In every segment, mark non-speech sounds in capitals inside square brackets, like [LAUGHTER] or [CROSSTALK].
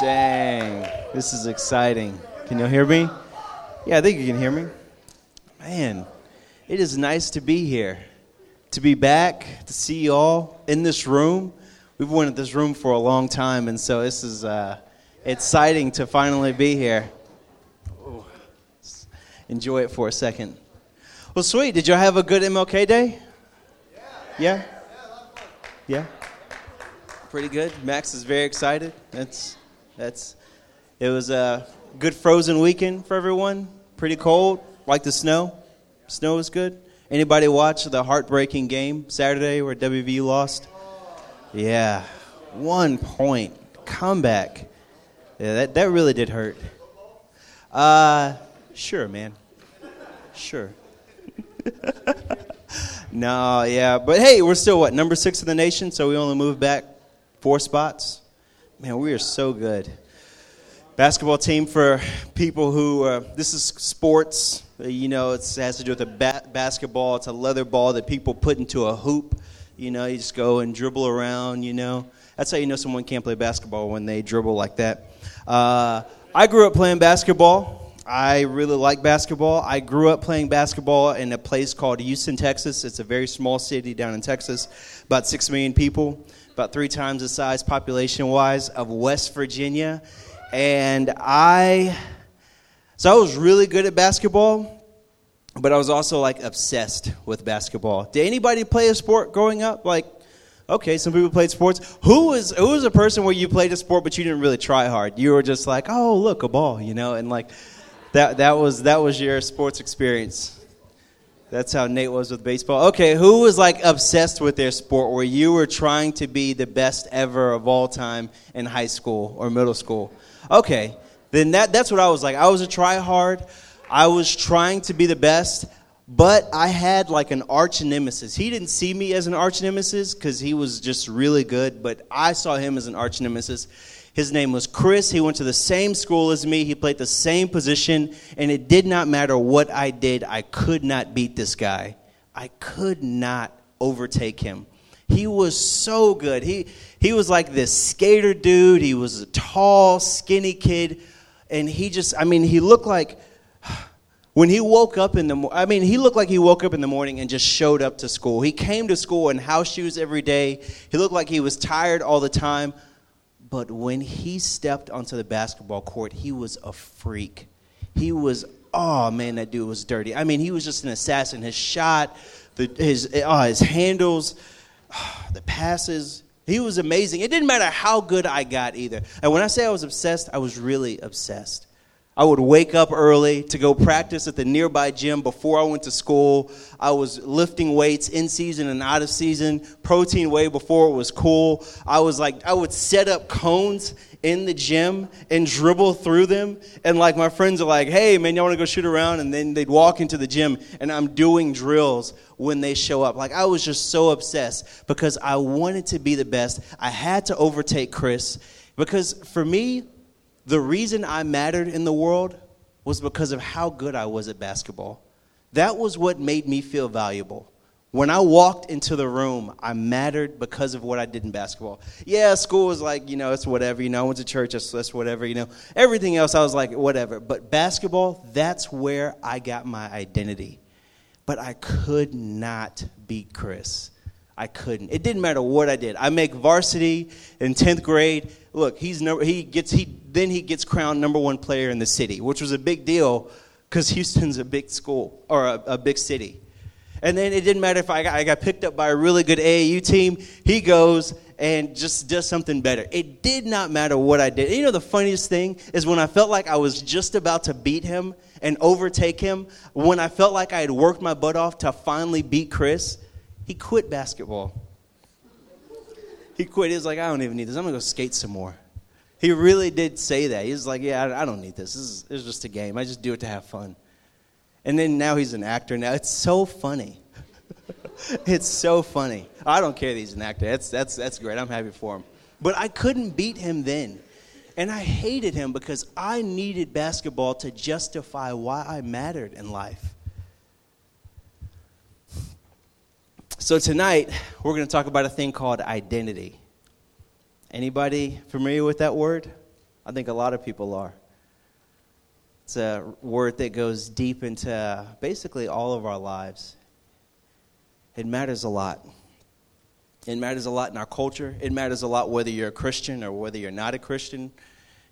Dang, this is exciting. Can you hear me? Yeah, I think you can hear me. Man, it is nice to be here, to be back, to see you all in this room. We've been wanted this room for a long time, and so this is uh, exciting to finally be here. Enjoy it for a second. Well, sweet. Did y'all have a good MLK day? Yeah. Yeah? Yeah? Pretty good. Max is very excited. That's that's it was a good frozen weekend for everyone. Pretty cold, like the snow. Snow was good. Anybody watch the heartbreaking game Saturday where WVU lost? Yeah, one point comeback. Yeah, that that really did hurt. Uh, sure, man. Sure. [LAUGHS] no, yeah, but hey, we're still what number six in the nation, so we only moved back four spots. Man, we are so good. Basketball team for people who, uh, this is sports. Uh, you know, it has to do with a ba- basketball. It's a leather ball that people put into a hoop. You know, you just go and dribble around, you know. That's how you know someone can't play basketball when they dribble like that. Uh, I grew up playing basketball. I really like basketball. I grew up playing basketball in a place called Houston, Texas. It's a very small city down in Texas, about six million people about three times the size population wise of West Virginia. And I, so I was really good at basketball, but I was also like obsessed with basketball. Did anybody play a sport growing up? Like, okay, some people played sports. Who was who was a person where you played a sport but you didn't really try hard? You were just like, oh look, a ball, you know, and like that that was that was your sports experience. That's how Nate was with baseball. Okay, who was like obsessed with their sport where you were trying to be the best ever of all time in high school or middle school? Okay, then that, that's what I was like. I was a try hard. I was trying to be the best, but I had like an arch nemesis. He didn't see me as an arch nemesis because he was just really good, but I saw him as an arch nemesis. His name was Chris. He went to the same school as me. He played the same position, and it did not matter what I did. I could not beat this guy. I could not overtake him. He was so good. He he was like this skater dude. He was a tall, skinny kid, and he just I mean, he looked like when he woke up in the I mean, he looked like he woke up in the morning and just showed up to school. He came to school in house shoes every day. He looked like he was tired all the time. But when he stepped onto the basketball court, he was a freak. He was, oh man, that dude was dirty. I mean, he was just an assassin. His shot, the, his, oh, his handles, [SIGHS] the passes, he was amazing. It didn't matter how good I got either. And when I say I was obsessed, I was really obsessed. I would wake up early to go practice at the nearby gym before I went to school. I was lifting weights in season and out of season, protein way before it was cool. I was like, I would set up cones in the gym and dribble through them. And like my friends are like, hey, man, y'all want to go shoot around? And then they'd walk into the gym and I'm doing drills when they show up. Like I was just so obsessed because I wanted to be the best. I had to overtake Chris because for me, the reason I mattered in the world was because of how good I was at basketball. That was what made me feel valuable. When I walked into the room, I mattered because of what I did in basketball. Yeah, school was like, you know, it's whatever. You know, I went to church, that's, whatever. You know, everything else, I was like, whatever. But basketball, that's where I got my identity. But I could not beat Chris. I couldn't. It didn't matter what I did. I make varsity in 10th grade. Look, he's number, he gets he then he gets crowned number one player in the city, which was a big deal because Houston's a big school or a, a, big city. And then it didn't matter if I got, I got picked up by a really good AAU team. He goes and just does something better. It did not matter what I did. You know, the funniest thing is when I felt like I was just about to beat him and overtake him, when I felt like I had worked my butt off to finally beat Chris, he quit basketball. He quit. He was like, I don't even need this. I'm going to go skate some more. He really did say that. He was like, Yeah, I, don't need this. This is, this is just a game. I just do it to have fun. And then now he's an actor. Now it's so funny. [LAUGHS] it's so funny. I don't care that he's an actor. That's, that's, that's great. I'm happy for him. But I couldn't beat him then. And I hated him because I needed basketball to justify why I mattered in life. So tonight we're going to talk about a thing called identity. Anybody familiar with that word? I think a lot of people are. It's a word that goes deep into basically all of our lives. It matters a lot. It matters a lot in our culture. It matters a lot whether you're a Christian or whether you're not a Christian.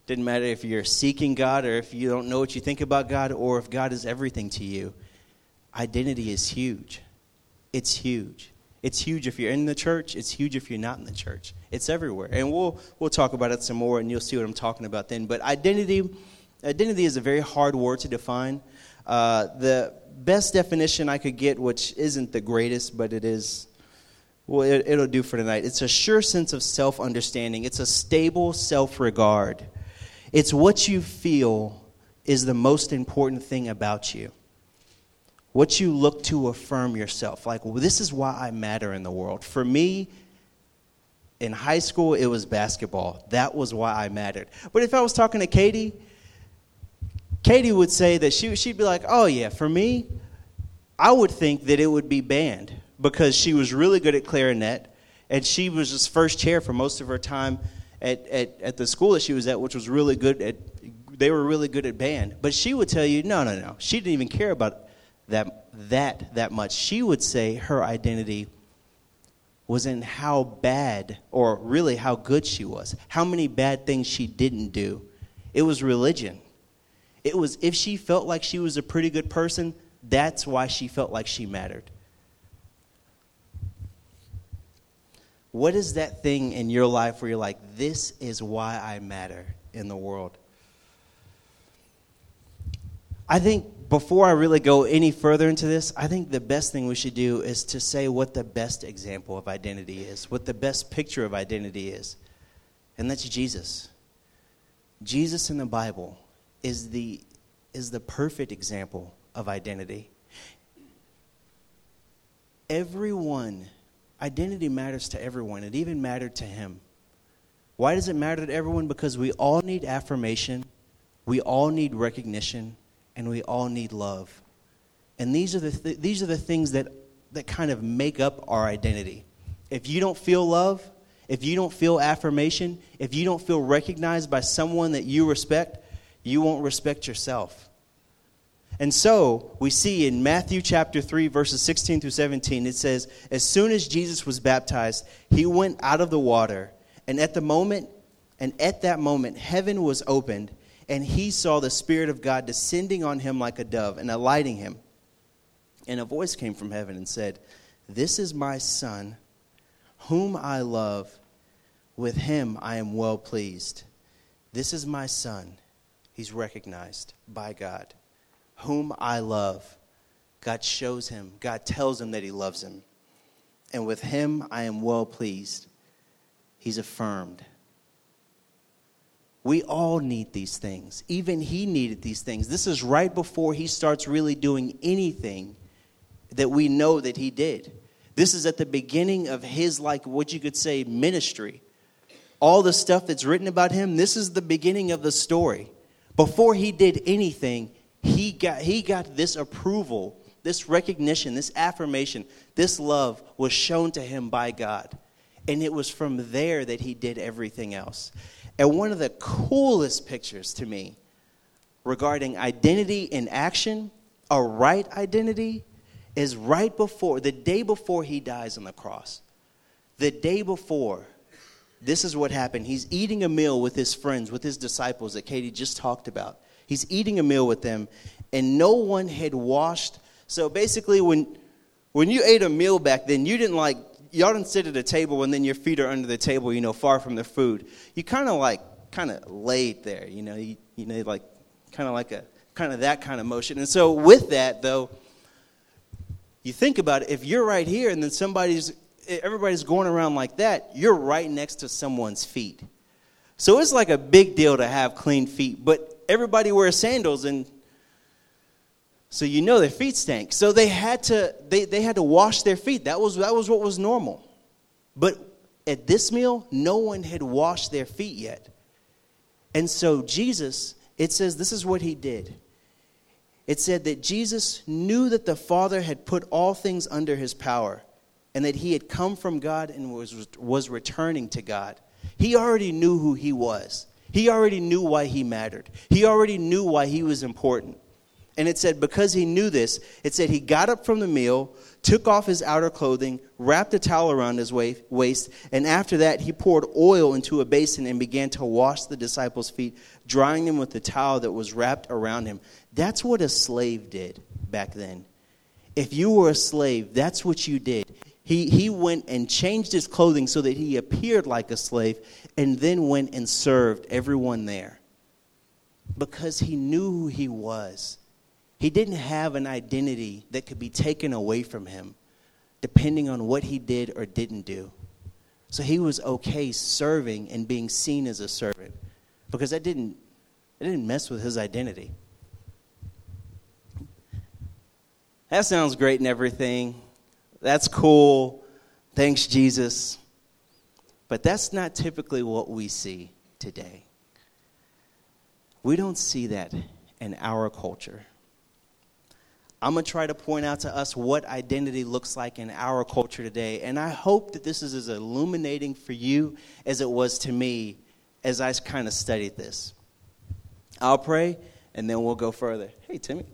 Didn't matter if you're seeking God or if you don't know what you think about God or if God is everything to you. Identity is huge. It's huge. It's huge if you're in the church. It's huge if you're not in the church. It's everywhere, and we'll we'll talk about it some more, and you'll see what I'm talking about then. But identity, identity is a very hard word to define. Uh, the best definition I could get, which isn't the greatest, but it is well, it, it'll do for tonight. It's a sure sense of self understanding, it's a stable self regard. It's what you feel is the most important thing about you. What you look to affirm yourself. Like, well, this is why I matter in the world. For me, in high school, it was basketball. That was why I mattered. But if I was talking to Katie, Katie would say that she, she'd be like, oh, yeah, for me, I would think that it would be band because she was really good at clarinet and she was just first chair for most of her time at, at, at the school that she was at, which was really good at, they were really good at band. But she would tell you, no, no, no. She didn't even care about that, that, that much. She would say her identity was in how bad, or really how good she was, how many bad things she didn't do. It was religion. It was if she felt like she was a pretty good person, that's why she felt like she mattered. What is that thing in your life where you're like, this is why I matter in the world? I think before I really go any further into this, I think the best thing we should do is to say what the best example of identity is, what the best picture of identity is. And that's Jesus. Jesus in the Bible is the, is the perfect example of identity. Everyone identity matters to everyone. It even mattered to him. Why does it matter to everyone? Because we all need affirmation, we all need recognition, and we all need love. And these are the, th- these are the things that, that kind of make up our identity. If you don't feel love, if you don't feel affirmation, if you don't feel recognized by someone that you respect, you won't respect yourself. And so we see in Matthew chapter 3, verses 16 through 17, it says, As soon as Jesus was baptized, he went out of the water, and at the moment, and at that moment, heaven was opened, and he saw the Spirit of God descending on him like a dove and alighting him. And a voice came from heaven and said, This is my Son, whom I love. With him I am well pleased. This is my Son. He's recognized by God whom I love. God shows him, God tells him that he loves him. And with him I am well pleased. He's affirmed. We all need these things. Even he needed these things. This is right before he starts really doing anything that we know that he did. This is at the beginning of his, like what you could say, ministry. All the stuff that's written about him, this is the beginning of the story. Before he did anything, he got, he got this approval, this recognition, this affirmation, this love was shown to him by God. And it was from there that he did everything else. And one of the coolest pictures to me regarding identity in action, a right identity, is right before, the day before he dies on the cross. The day before, this is what happened. He's eating a meal with his friends, with his disciples that Katie just talked about. He's eating a meal with them, and no one had washed. So basically, when when you ate a meal back then, you didn't like y'all didn't sit at a table and then your feet are under the table, you know, far from the food. You kind of like kind of laid there, you know, you, you know, like kind of like a kind of that kind of motion. And so with that though, you think about it. If you're right here and then somebody's everybody's going around like that, you're right next to someone's feet. So it's like a big deal to have clean feet, but everybody wears sandals and so you know their feet stank. So they had to they, they had to wash their feet. That was that was what was normal. But at this meal, no one had washed their feet yet. And so Jesus, it says this is what he did. It said that Jesus knew that the Father had put all things under his power and that he had come from God and was, was returning to God. He already knew who he was. He already knew why he mattered, he already knew why he was important. And it said, because he knew this, it said he got up from the meal, took off his outer clothing, wrapped a towel around his waist, and after that he poured oil into a basin and began to wash the disciples' feet, drying them with the towel that was wrapped around him. That's what a slave did back then. If you were a slave, that's what you did. He, he went and changed his clothing so that he appeared like a slave and then went and served everyone there because he knew who he was. He didn't have an identity that could be taken away from him depending on what he did or didn't do. So he was okay serving and being seen as a servant because that didn't, that didn't mess with his identity. That sounds great and everything. That's cool. Thanks, Jesus. But that's not typically what we see today. We don't see that in our culture. I'm going to try to point out to us what identity looks like in our culture today. And I hope that this is as illuminating for you as it was to me as I kind of studied this. I'll pray and then we'll go further. Hey, Timmy.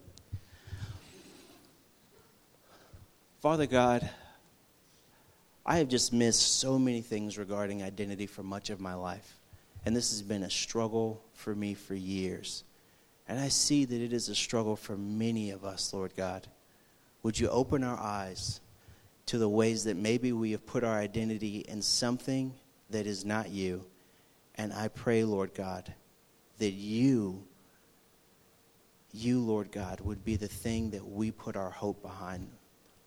Father God, I have just missed so many things regarding identity for much of my life. And this has been a struggle for me for years. And I see that it is a struggle for many of us, Lord God. Would you open our eyes to the ways that maybe we have put our identity in something that is not you? And I pray, Lord God, that you, you, Lord God, would be the thing that we put our hope behind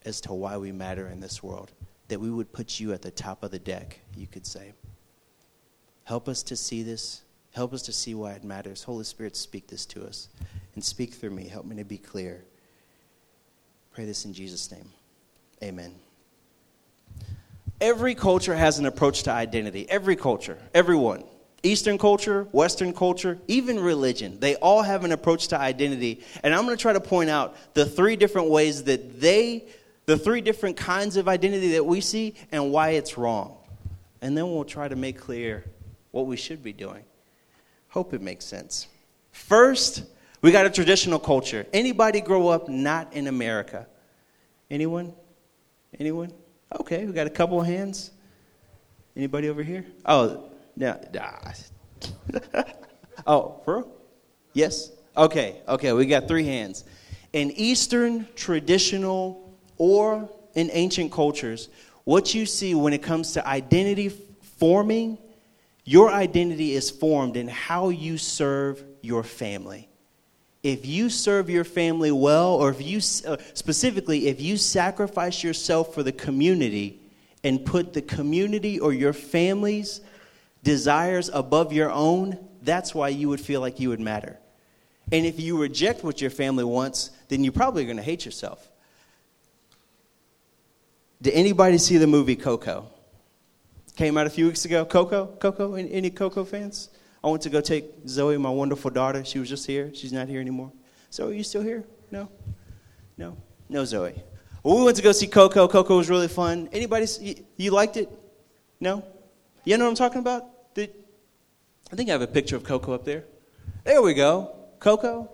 as to why we matter in this world, that we would put you at the top of the deck, you could say. Help us to see this. Help us to see why it matters. Holy Spirit, speak this to us and speak through me. Help me to be clear. Pray this in Jesus' name. Amen. Every culture has an approach to identity. Every culture, everyone. Eastern culture, Western culture, even religion, they all have an approach to identity. And I'm going to try to point out the three different ways that they the three different kinds of identity that we see and why it's wrong. And then we'll try to make clear what we should be doing. Hope it makes sense. First, we got a traditional culture. Anybody grow up not in America? Anyone? Anyone? Okay, we got a couple of hands. Anybody over here? Oh, no. [LAUGHS] oh, for real? Yes? Okay, okay, we got three hands. In Eastern traditional or in ancient cultures, what you see when it comes to identity forming, your identity is formed in how you serve your family. If you serve your family well, or if you, uh, specifically, if you sacrifice yourself for the community and put the community or your family's desires above your own, that's why you would feel like you would matter. And if you reject what your family wants, then you're probably going to hate yourself. Did anybody see the movie Coco? Came out a few weeks ago. Coco? Coco? Any, any Coco fans? I went to go take Zoe, my wonderful daughter. She was just here. She's not here anymore. Zoe, are you still here? No? No? No, Zoe. Well, we went to go see Coco. Coco was really fun. Anybody, you, you liked it? No? You know what I'm talking about? Did, I think I have a picture of Coco up there. There we go. Coco?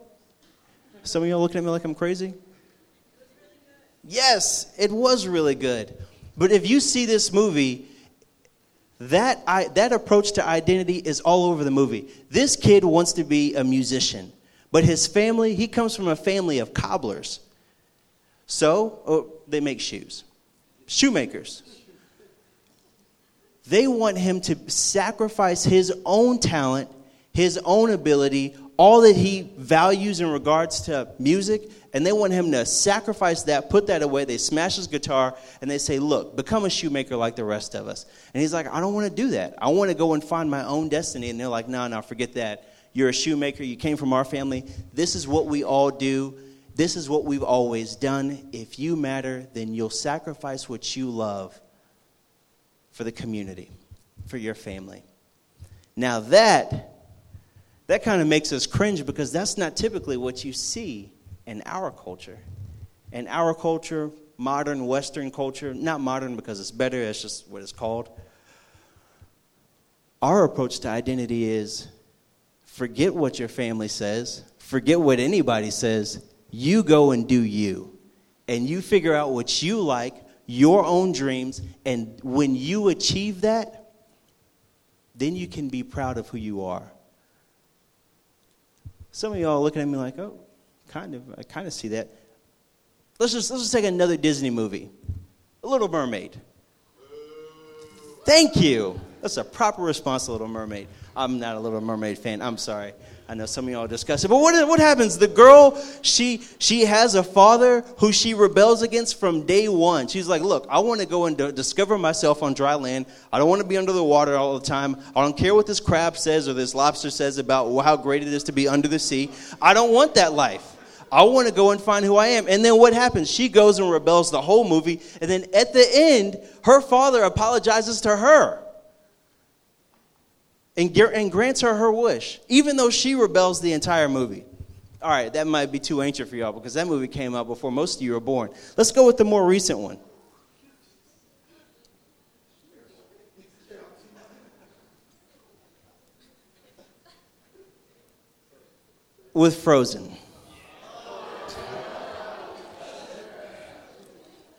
Some of y'all looking at me like I'm crazy? Yes, it was really good. But if you see this movie, that, I, that approach to identity is all over the movie. This kid wants to be a musician, but his family, he comes from a family of cobblers. So, oh, they make shoes, shoemakers. They want him to sacrifice his own talent, his own ability, all that he values in regards to music, and they want him to sacrifice that, put that away. They smash his guitar, and they say, Look, become a shoemaker like the rest of us. And he's like, I don't want to do that. I want to go and find my own destiny. And they're like, No, no, forget that. You're a shoemaker. You came from our family. This is what we all do. This is what we've always done. If you matter, then you'll sacrifice what you love for the community, for your family. Now, that that kind of makes us cringe because that's not typically what you see in our culture. In our culture, modern Western culture, not modern because it's better, it's just what it's called. Our approach to identity is forget what your family says, forget what anybody says. You go and do you. And you figure out what you like, your own dreams, and when you achieve that, then you can be proud of who you are. Some of y'all looking at me like, oh, kind of, I kind of see that. Let's just, let's just take another Disney movie A Little Mermaid. Thank you. That's a proper response to Little Mermaid. I'm not a Little Mermaid fan. I'm sorry. I know some of y'all discuss it. But what, what happens? The girl, she, she has a father who she rebels against from day one. She's like, Look, I want to go and d- discover myself on dry land. I don't want to be under the water all the time. I don't care what this crab says or this lobster says about how great it is to be under the sea. I don't want that life. I want to go and find who I am. And then what happens? She goes and rebels the whole movie. And then at the end, her father apologizes to her and, and grants her her wish, even though she rebels the entire movie. All right, that might be too ancient for y'all because that movie came out before most of you were born. Let's go with the more recent one. With Frozen.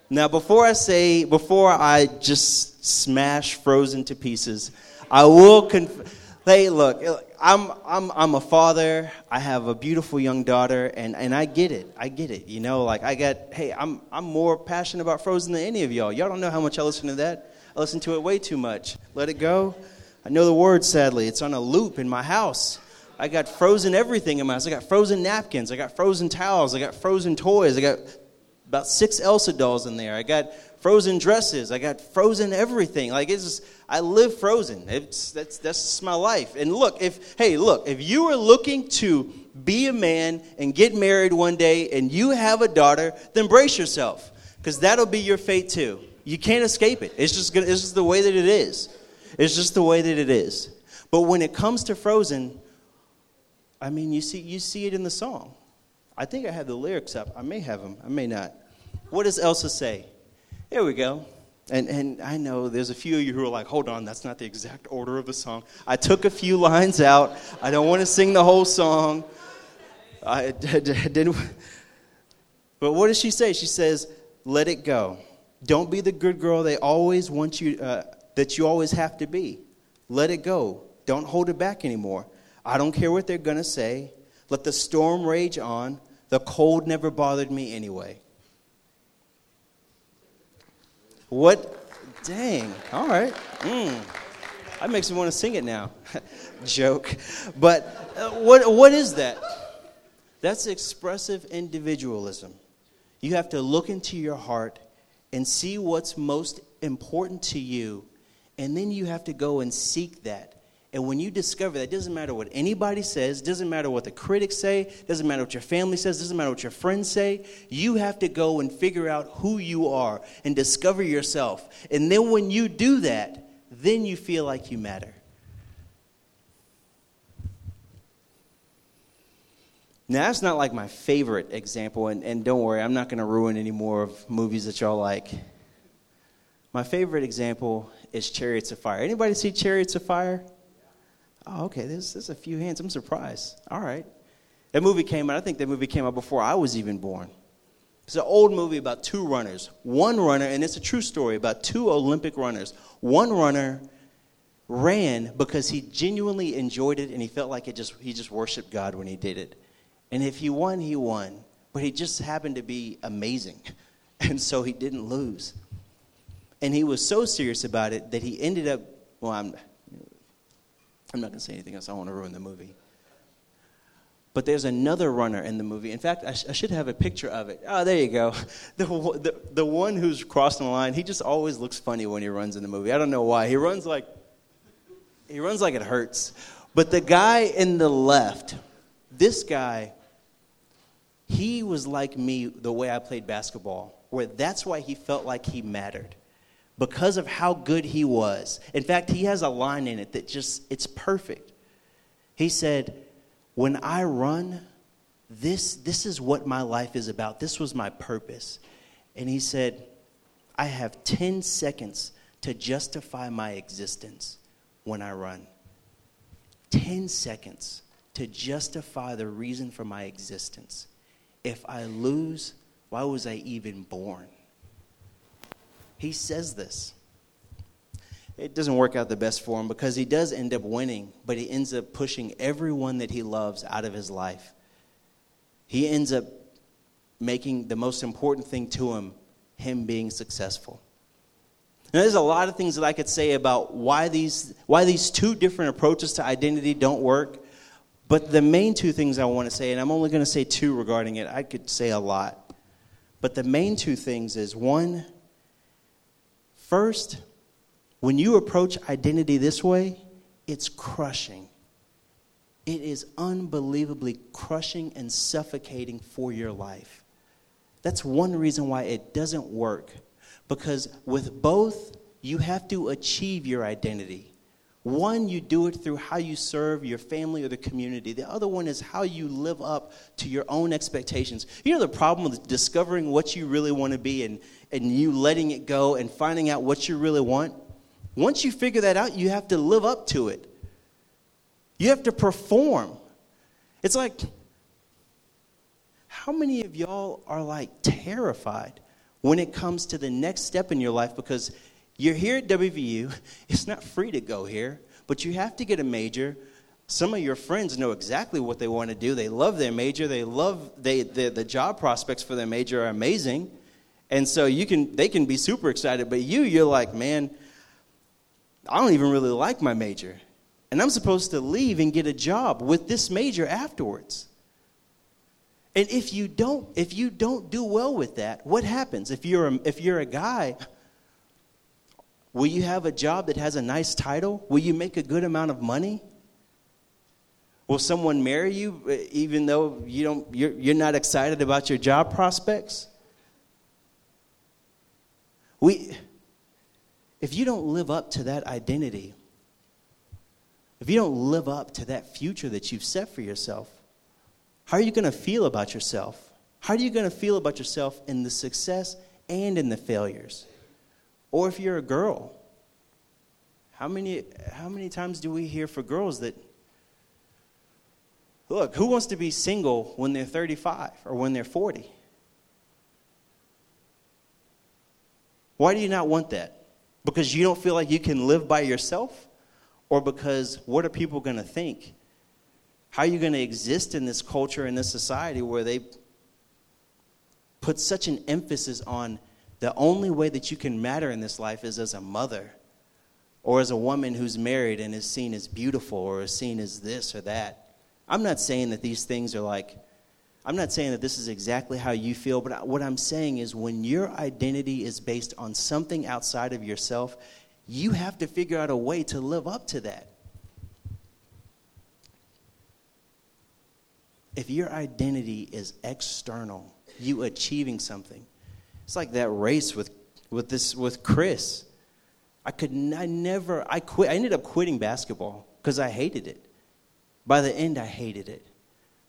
Now, before I say, before I just smash Frozen to pieces, I will conf- hey, look, I'm, I'm, I'm a father. I have a beautiful young daughter, and, and I get it. I get it. You know, like I get, hey, I'm, I'm more passionate about Frozen than any of y'all. Y'all don't know how much I listen to that. I listen to it way too much. Let it go. I know the words, sadly. It's on a loop in my house. I got frozen everything in my house. I got frozen napkins. I got frozen towels. I got frozen toys. I got about six Elsa dolls in there. I got frozen dresses. I got frozen everything. Like it's just, I live frozen. It's that's that's my life. And look, if hey, look, if you are looking to be a man and get married one day and you have a daughter, then brace yourself because that'll be your fate too. You can't escape it. It's just gonna, it's just the way that it is. It's just the way that it is. But when it comes to Frozen, I mean, you see you see it in the song. I think I have the lyrics up. I may have them. I may not. What does Elsa say? Here we go. And, and I know there's a few of you who are like, hold on, that's not the exact order of the song. I took a few lines out. I don't want to sing the whole song. I [LAUGHS] didn't. But what does she say? She says, let it go. Don't be the good girl they always want you, uh, that you always have to be. Let it go. Don't hold it back anymore. I don't care what they're going to say. Let the storm rage on. The cold never bothered me anyway. What? Dang. All right. Mm. That makes me want to sing it now. [LAUGHS] Joke. But uh, what, what is that? That's expressive individualism. You have to look into your heart and see what's most important to you, and then you have to go and seek that. And when you discover that, it doesn't matter what anybody says, doesn't matter what the critics say, doesn't matter what your family says, doesn't matter what your friends say, you have to go and figure out who you are and discover yourself. And then when you do that, then you feel like you matter. Now, that's not like my favorite example, and, and don't worry, I'm not going to ruin any more of movies that y'all like. My favorite example is Chariots of Fire. Anybody see Chariots of Fire? Oh, okay, there's, there's a few hands. I'm surprised. All right. That movie came out, I think that movie came out before I was even born. It's an old movie about two runners. One runner, and it's a true story about two Olympic runners. One runner ran because he genuinely enjoyed it and he felt like it just he just worshiped God when he did it. And if he won, he won. But he just happened to be amazing. [LAUGHS] And so he didn't lose. And he was so serious about it that he ended up well, I'm I'm not going to say anything else. I want to ruin the movie. But there's another runner in the movie. In fact, I, sh- I, should have a picture of it. Oh, there you go. [LAUGHS] The, the, the one who's crossing the line, he just always looks funny when he runs in the movie. I don't know why. He runs like he runs like it hurts. But the guy in the left, this guy, he was like me the way I played basketball, where that's why he felt like he mattered because of how good he was. In fact, he has a line in it that just, it's perfect. He said, When I run, this, this is what my life is about. This was my purpose. And he said, I have 10 seconds to justify my existence when I run. 10 seconds to justify the reason for my existence. If I lose, why was I even born? He says this. It doesn't work out the best for him because he does end up winning, but he ends up pushing everyone that he loves out of his life. He ends up making the most important thing to him him being successful. Now, there's a lot of things that I could say about why these, why these two different approaches to identity don't work. But the main two things I want to say, and I'm only going to say two regarding it, I could say a lot. But the main two things is one, first, when you approach identity this way, it's crushing. It is unbelievably crushing and suffocating for your life. That's one reason why it doesn't work because with both, you have to achieve your identity. One, you do it through how you serve your family or the community. The other one is how you live up to your own expectations. You know the problem with discovering what you really want to be and, and you letting it go and finding out what you really want? Once you figure that out, you have to live up to it. You have to perform. It's like, how many of y'all are like terrified when it comes to the next step in your life because you're here at WVU. It's not free to go here, but you have to get a major. Some of your friends know exactly what they want to do. They love their major. They love they, the, the job prospects for their major are amazing. And so you can they can be super excited, but you you're like, "Man, I don't even really like my major." And I'm supposed to leave and get a job with this major afterwards. And if you don't, if you don't do well with that, what happens? If you're a, if you're a guy, will you have a job that has a nice title? Will you make a good amount of money? Will someone marry you uh, even though you don't, you're, you're not excited about your job prospects? We, if you don't live up to that identity, if you don't live up to that future that you've set for yourself, how are you going to feel about yourself? How are you going to feel about yourself in the success and in the failures? Or if you're a girl, how many, how many times do we hear for girls that, look, who wants to be single when they're 35 or when they're 40? Why do you not want that? Because you don't feel like you can live by yourself? Or because what are people going to think? How are you going to exist in this culture, in this society where they put such an emphasis on the only way that you can matter in this life is as a mother or as a woman who's married and is seen as beautiful or is seen as this or that? I'm not saying that these things are like, I'm not saying that this is exactly how you feel, but what I'm saying is when your identity is based on something outside of yourself, you have to figure out a way to live up to that. if your identity is external, you achieving something, it's like that race with, with this with Chris. I could I never I quit I ended up quitting basketball because I hated it. By the end I hated it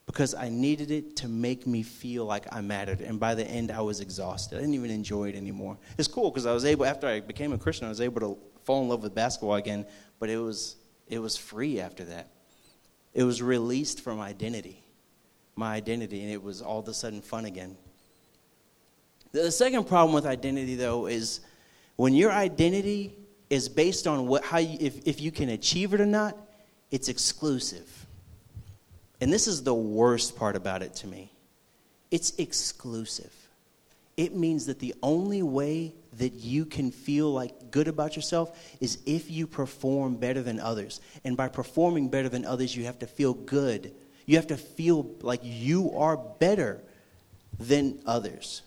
because I needed it to make me feel like I mattered. And by the end I was exhausted. I didn't even enjoy it anymore. It's cool because I was able after I became a Christian I was able to fall in love with basketball again, but it was it was free after that. It was released from identity my identity, and it was all of a sudden fun again. The second problem with identity, though, is when your identity is based on what, how you, if, if you can achieve it or not, it's exclusive. And this is the worst part about it to me it's exclusive. It means that the only way that you can feel like good about yourself is if you perform better than others. And by performing better than others, you have to feel good you have to feel like you are better than others.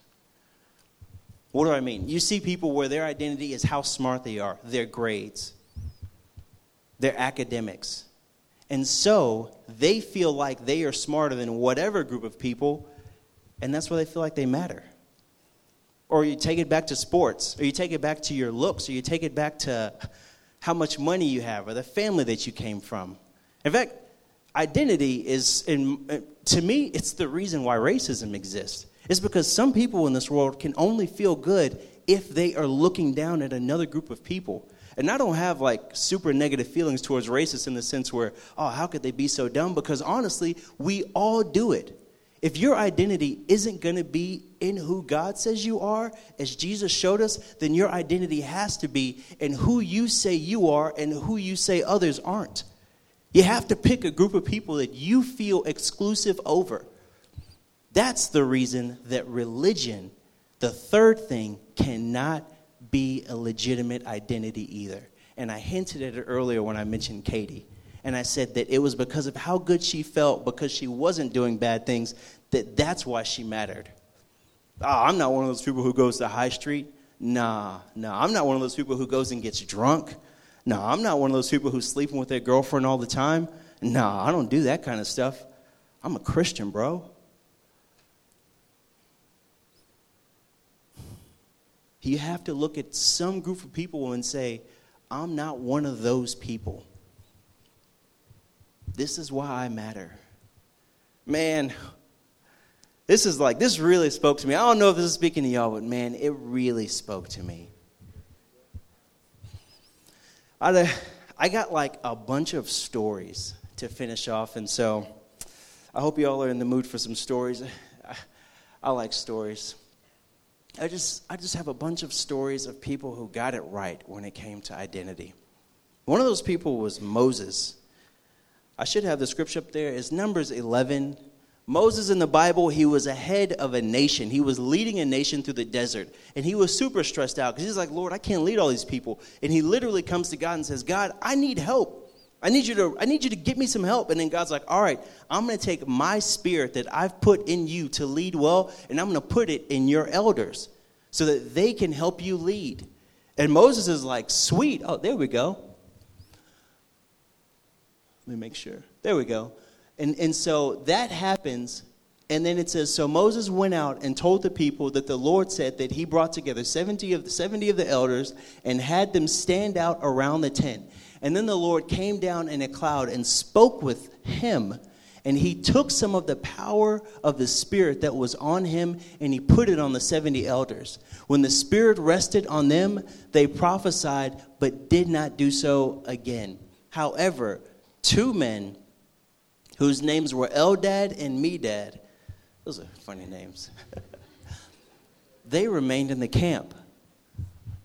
What do I mean? You see people where their identity is how smart they are, their grades, their academics. And so they feel like they are smarter than whatever group of people, and that's why they feel like they matter. Or you take it back to sports, or you take it back to your looks, or you take it back to how much money you have, or the family that you came from. In fact, identity is, in, to me, it's the reason why racism exists. It's because some people in this world can only feel good if they are looking down at another group of people. And I don't have like super negative feelings towards racists in the sense where, oh, how could they be so dumb? Because honestly, we all do it. If your identity isn't going to be in who God says you are, as Jesus showed us, then your identity has to be in who you say you are and who you say others aren't. You have to pick a group of people that you feel exclusive over. That's the reason that religion, the third thing, cannot be a legitimate identity either. And I hinted at it earlier when I mentioned Katie. And I said that it was because of how good she felt because she wasn't doing bad things that that's why she mattered. Oh, I'm not one of those people who goes to High Street. Nah, nah. I'm not one of those people who goes and gets drunk. Nah, I'm not one of those people who's sleeping with their girlfriend all the time. Nah, I don't do that kind of stuff. I'm a Christian, bro. You have to look at some group of people and say, I'm not one of those people. This is why I matter. Man, this is like, this really spoke to me. I don't know if this is speaking to y'all, but man, it really spoke to me. I, I got like a bunch of stories to finish off, and so I hope y'all are in the mood for some stories. I, I like stories. I just, I just have a bunch of stories of people who got it right when it came to identity. One of those people was Moses. I should have the scripture up there. It's Numbers 11. Moses in the Bible, he was a head of a nation. He was leading a nation through the desert. And he was super stressed out because he's like, Lord, I can't lead all these people. And he literally comes to God and says, God, I need help. I need you to I need you to get me some help. And then God's like, "All right, I'm going to take my spirit that I've put in you to lead well, and I'm going to put it in your elders so that they can help you lead." And Moses is like, "Sweet. Oh, there we go. Let me make sure. There we go." And and so that happens and then it says, So Moses went out and told the people that the Lord said that he brought together 70 of the, 70 of the elders and had them stand out around the tent. And then the Lord came down in a cloud and spoke with him. And he took some of the power of the Spirit that was on him and he put it on the 70 elders. When the Spirit rested on them, they prophesied, but did not do so again. However, two men whose names were Eldad and Medad, those are funny names, [LAUGHS] they remained in the camp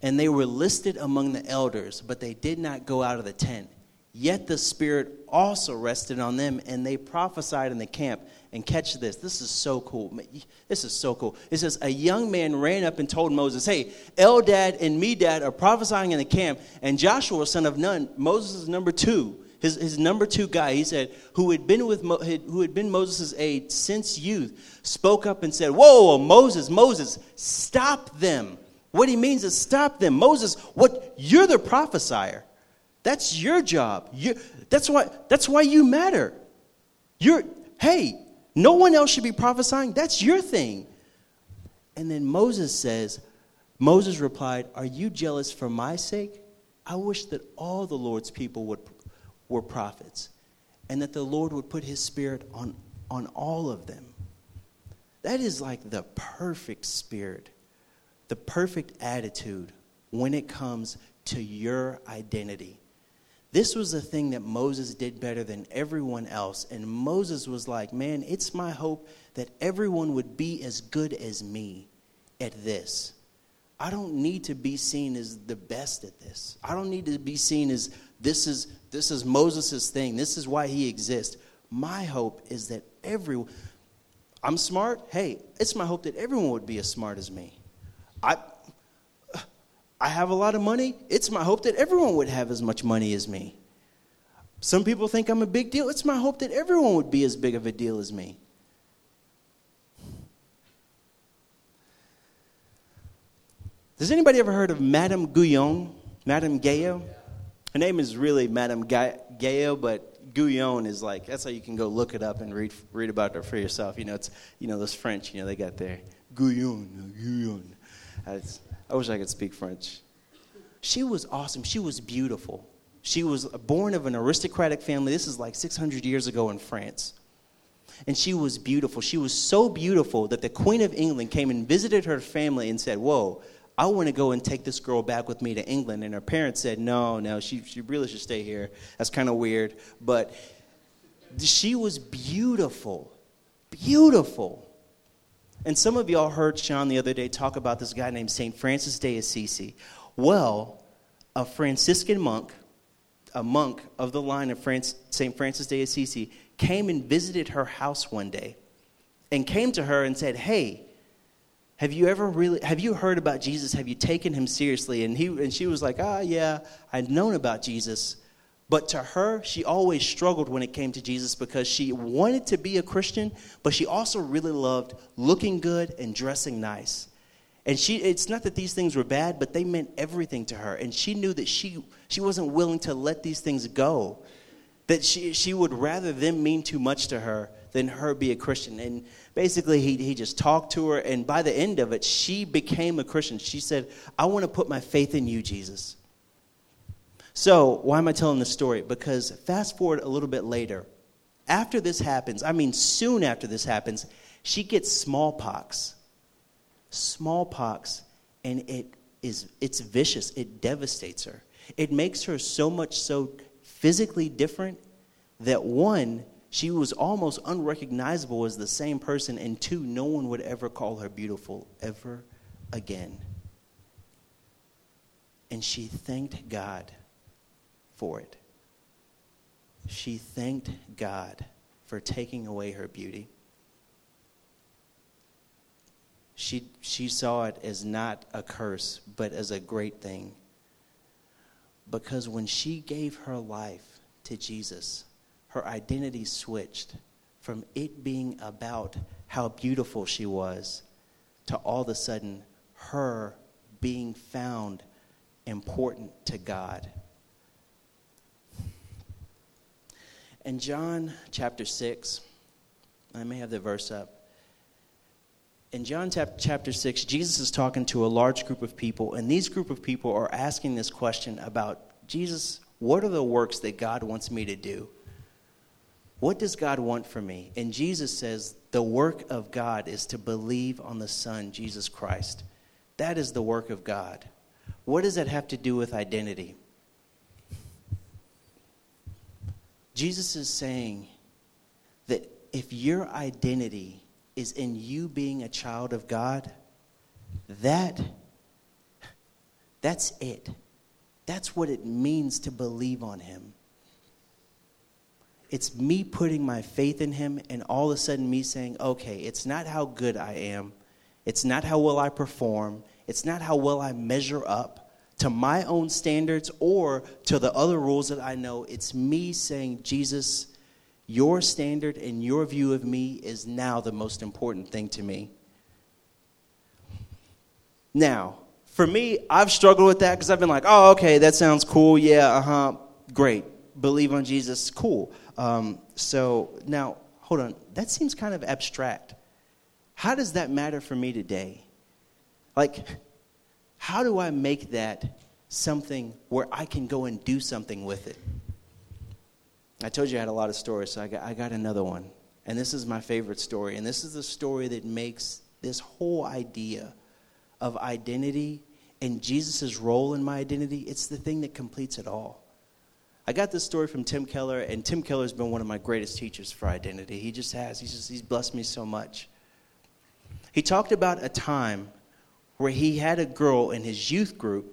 and they were listed among the elders, but they did not go out of the tent. Yet the Spirit also rested on them, and they prophesied in the camp. And catch this this is so cool. This is so cool. It says, A young man ran up and told Moses, Hey, Eldad and Medad are prophesying in the camp, and Joshua, son of Nun, Moses' number two, his, his number two guy, he said, who had been with who had been Moses' aide since youth, spoke up and said, Whoa, Moses, Moses, stop them. What he means is stop them. Moses, what you're the prophesier. That's your job. You, that's why that's why you matter. You're hey, no one else should be prophesying. That's your thing. And then Moses says, Moses replied, Are you jealous for my sake? I wish that all the Lord's people would, were prophets and that the Lord would put his spirit on, on all of them. That is like the perfect spirit the perfect attitude when it comes to your identity. This was the thing that Moses did better than everyone else. And Moses was like, Man, it's my hope that everyone would be as good as me at this. I don't need to be seen as the best at this. I don't need to be seen as this is this is Moses' thing. This is why he exists. My hope is that everyone I'm smart. Hey, it's my hope that everyone would be as smart as me. I, I have a lot of money. It's my hope that everyone would have as much money as me. Some people think I'm a big deal. It's my hope that everyone would be as big of a deal as me. Has anybody ever heard of Madame Guyon? Madame Gayo? Her name is really Madame Gayo, but Guyon is like, that's how you can go look it up and read, read about her for yourself. You know, it's, you know, those French, you know, they got their Guyon, Guyon. I, wish I could speak French. She was awesome. She was beautiful. She was born of an aristocratic family. This is like 600 years ago in France. And she was beautiful. She was so beautiful that the Queen of England came and visited her family and said, Whoa, I want to go and take this girl back with me to England. And her parents said, No, no, she, she really should stay here. That's kind of weird. But she was beautiful. Beautiful. And some of y'all heard Sean the other day talk about this guy named St. Francis de Assisi. Well, a Franciscan monk, a monk of the line of St. Francis de Assisi, came and visited her house one day and came to her and said, Hey, have you ever really have you heard about Jesus? Have you taken him seriously? And he and she was like, Ah, yeah, I'd known about Jesus. But to her, she always struggled when it came to Jesus because she wanted to be a Christian, but she also really loved looking good and dressing nice. And she it's not that these things were bad, but they meant everything to her. And she knew that she she wasn't willing to let these things go. That she she would rather them mean too much to her than her be a Christian. And basically, he, he just talked to her, and by the end of it, she became a Christian. She said, I want to put my faith in you, Jesus. So, why am I telling this story? Because fast forward a little bit later, after this happens, I mean, soon after this happens, she gets smallpox. Smallpox, and it is it's vicious. It devastates her. It makes her so much so physically different that one, she was almost unrecognizable as the same person, and two, no one would ever call her beautiful ever again. And she thanked God for it. She thanked God for taking away her beauty. She, she saw it as not a curse, but as a great thing. Because when she gave her life to Jesus, her identity switched from it being about how beautiful she was to all of a sudden her being found important to God. In John chapter 6, I may have the verse up. In John chapter 6, Jesus is talking to a large group of people, and these group of people are asking this question about Jesus, what are the works that God wants me to do? What does God want from me? And Jesus says, the work of God is to believe on the Son, Jesus Christ. That is the work of God. What does that have to do with identity? Jesus is saying that if your identity is in you being a child of God, that that's it. That's what it means to believe on him. It's me putting my faith in him and all of a sudden me saying, okay, it's not how good I am. It's not how well I perform. It's not how well I measure up to my own standards or to the other rules that I know. It's me saying, Jesus, your standard and your view of me is now the most important thing to me. Now, for me, I've struggled with that because I've been like, oh, okay, that sounds cool. Yeah, uh huh, great. Believe on Jesus, cool. Um, so now, hold on. That seems kind of abstract. How does that matter for me today? Like, how do I make that something where I can go and do something with it? I told you I had a lot of stories, so I got, I got another one. And this is my favorite story. And this is the story that makes this whole idea of identity and Jesus' role in my identity, it's the thing that completes it all. I got this story from Tim Keller, and Tim Keller's been one of my greatest teachers for identity. He just has. He's just he's blessed me so much. He talked about a time where he had a girl in his youth group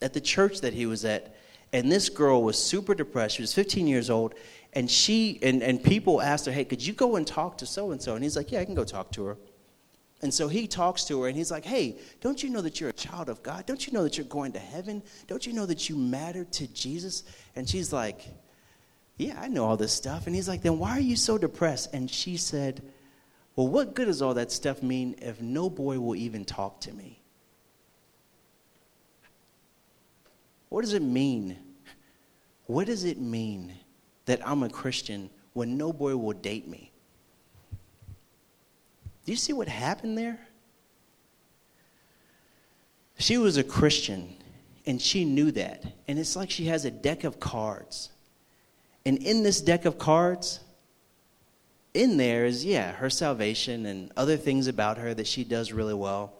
at the church that he was at, and this girl was super depressed. She was 15 years old, and she and, and people asked her, Hey, could you go and talk to so and so? And he's like, Yeah, I can go talk to her. And so he talks to her and he's like, Hey, don't you know that you're a child of God? Don't you know that you're going to heaven? Don't you know that you matter to Jesus? And she's like, Yeah, I know all this stuff. And he's like, Then why are you so depressed? And she said, Well, what good does all that stuff mean if no boy will even talk to me? What does it mean? What does it mean that I'm a Christian when no boy will date me? Do you see what happened there? She was a Christian, and she knew that. And it's like she has a deck of cards. And in this deck of cards, in there is, yeah, her salvation and other things about her that she does really well.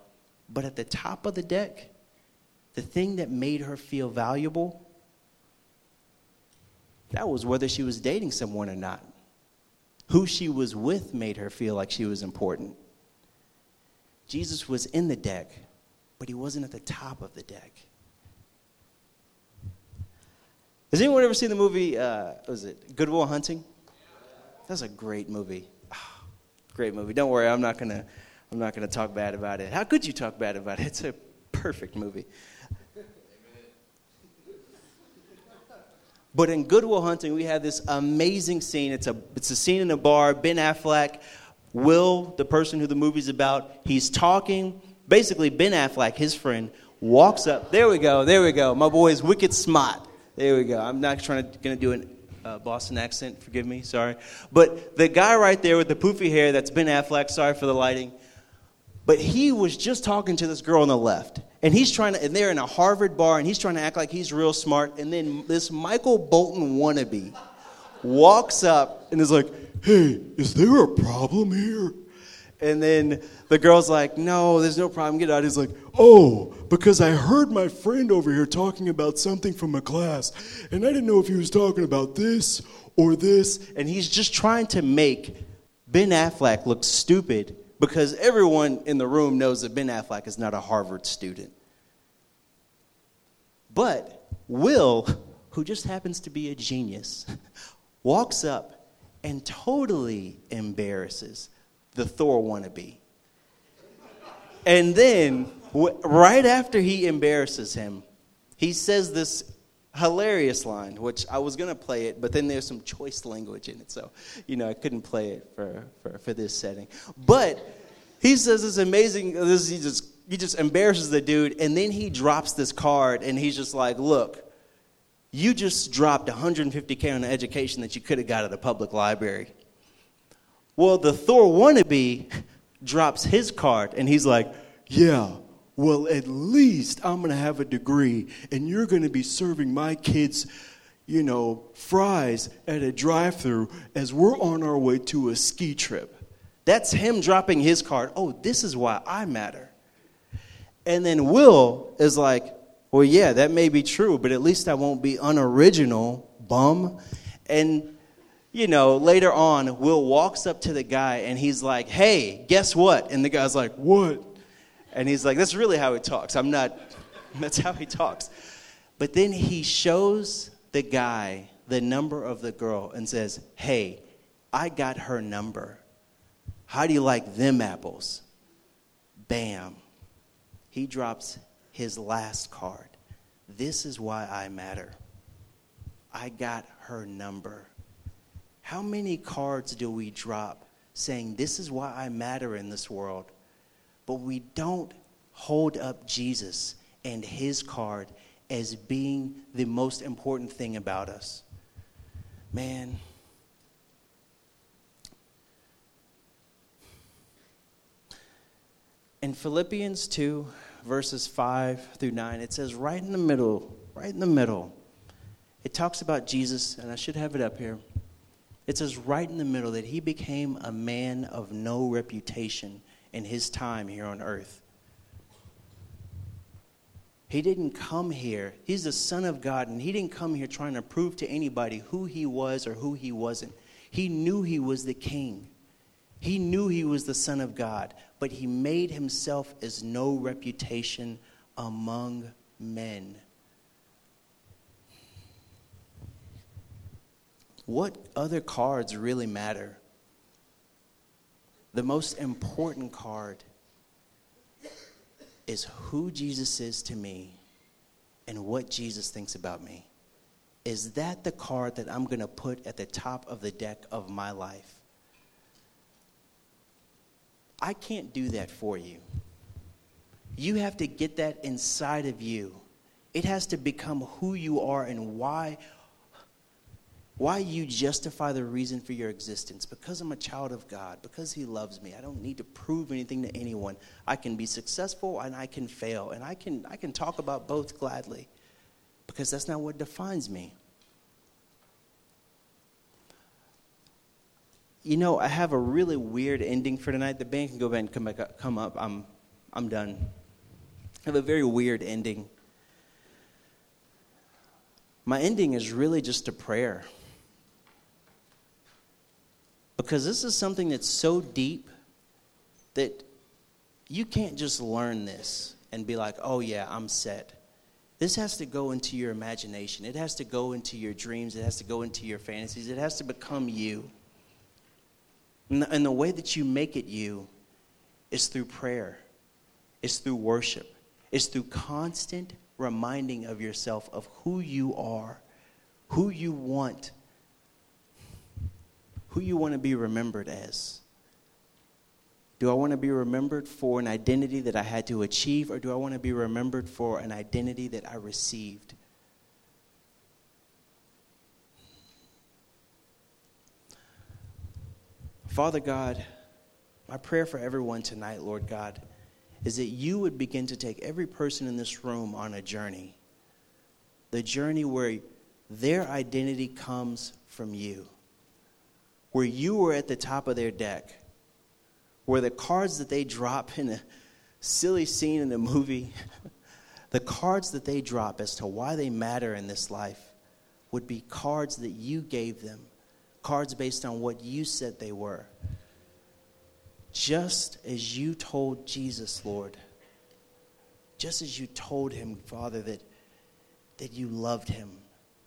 But at the top of the deck, the thing that made her feel valuable, that was whether she was dating someone or not. Who she was with made her feel like she was important. Jesus was in the deck, but he wasn't at the top of the deck. Has anyone ever seen the movie, uh, was it Good Will Hunting? That's a great movie. Oh, [SIGHS] great movie. Don't worry, I'm not to I'm not to talk bad about it. How could you talk bad about it? It's a perfect movie. But in Good Will Hunting, we have this amazing scene. It's a, it's a scene in a bar. Ben Affleck, Will, the person who the movie's about, he's talking. Basically, Ben Affleck, his friend, walks up. There we go. There we go. My boy is wicked smart. There we go. I'm not trying to to do a uh, Boston accent. Forgive me. Sorry. But the guy right there with the poofy hair, that's Ben Affleck. Sorry for the lighting. But he was just talking to this girl on the left. And he's trying to, and they're in a Harvard bar, and he's trying to act like he's real smart. And then this Michael Bolton wannabe walks up and is like, Hey, is there a problem here? And then the girl's like, No, there's no problem. Get out. He's like, Oh, because I heard my friend over here talking about something from a class, and I didn't know if he was talking about this or this. And he's just trying to make Ben Affleck look stupid because everyone in the room knows that Ben Affleck is not a Harvard student. But Will, who just happens to be a genius, [LAUGHS] walks up and totally embarrasses the Thor wannabe. And then, right after he embarrasses him, he says this hilarious line, which I was going to play it, but then there's some choice language in it. So, you know, I couldn't play it for, for, for this setting. But he says this amazing, this, he, just, he just embarrasses the dude, and then he drops this card, and he's just like, look, you just dropped 150K on the education that you could have got at a public library. Well, the Thor wannabe drops his card, and he's like, yeah, well, at least I'm going to have a degree, and you're going to be serving my kids, you know, fries at a drive through as we're on our way to a ski trip. That's him dropping his card. Oh, this is why I matter. And then Will is like, well, yeah, that may be true, but at least I won't be unoriginal, bum. And, you know, later on, Will walks up to the guy and he's like, hey, guess what? And the guy's like, what? And he's like, that's really how he talks. I'm not, [LAUGHS] that's how he talks. But then he shows the guy the number of the girl and says, hey, I got her number. How do you like them apples? Bam. He drops his last card. This is why I matter. I got her number. How many cards do we drop saying, This is why I matter in this world? But we don't hold up Jesus and his card as being the most important thing about us. Man, in Philippians 2, verses 5 through 9, it says right in the middle, right in the middle, it talks about Jesus, and I should have it up here. It says right in the middle that he became a man of no reputation in his time here on earth. He didn't come here. He's the Son of God, and he didn't come here trying to prove to anybody who he was or who he wasn't. He knew he was the king. He knew he was the Son of God, but he made himself as no reputation among men. What other cards really matter? The most important card is who Jesus is to me and what Jesus thinks about me. Is that the card that I'm going to put at the top of the deck of my life? I can't do that for you. You have to get that inside of you. It has to become who you are and why why you justify the reason for your existence because I'm a child of God, because he loves me. I don't need to prove anything to anyone. I can be successful and I can fail, and I can I can talk about both gladly because that's not what defines me. you know, I have a really weird ending for tonight. The band can go back and come back up, come up. I'm, I'm done. have a very weird ending. My ending is really just a prayer. Because this is something that's so deep that you can't just learn this and be like, oh, yeah, I'm set. This has to go into your imagination. It has to go into your dreams. It has to go into your fantasies. It has to become you. And the, and the way that you make it you is through prayer, it's through worship, it's through constant reminding of yourself of who you are, who you want who you want to be remembered as. Do I want to be remembered for an identity that I had to achieve, or do I want to be remembered for an identity that I received? Father God, my prayer for everyone tonight, Lord God, is that you would begin to take every person in this room on a journey. The journey where their identity comes from you where you were at the top of their deck, where the cards that they drop in a silly scene in the movie, [LAUGHS] the cards that they drop as to why they matter in this life would be cards that you gave them, cards based on what you said they were. Just as you told Jesus, Lord, just as you told him, Father, that, that you loved him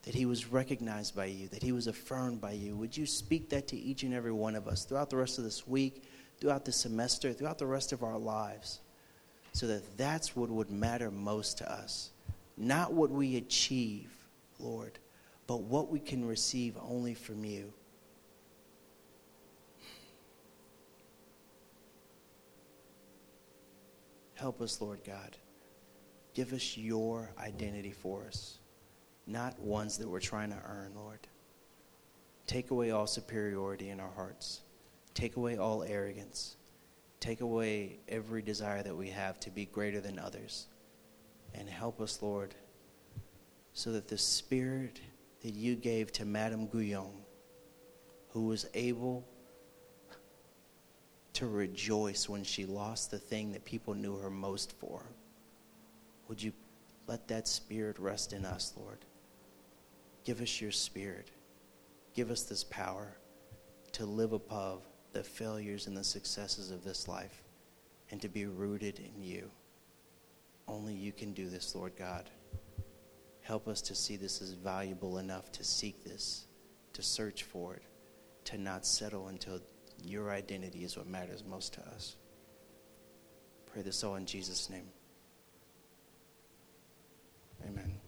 that he was recognized by you, that he was affirmed by you. Would you speak that to each and every one of us throughout the rest of this week, throughout the semester, throughout the rest of our lives, so that that's what would matter most to us? Not what we achieve, Lord, but what we can receive only from you. Help us, Lord God. Give us your identity for us not ones that we're trying to earn, Lord. Take away all superiority in our hearts. Take away all arrogance. Take away every desire that we have to be greater than others. And help us, Lord, so that the spirit that you gave to Madame Guyon, who was able to rejoice when she lost the thing that people knew her most for, would you let that spirit rest in us, Lord? Give us your spirit. Give us this power to live above the failures and the successes of this life and to be rooted in you. Only you can do this, Lord God. Help us to see this as valuable enough to seek this, to search for it, to not settle until your identity is what matters most to us. Pray this all in Jesus' name. Amen.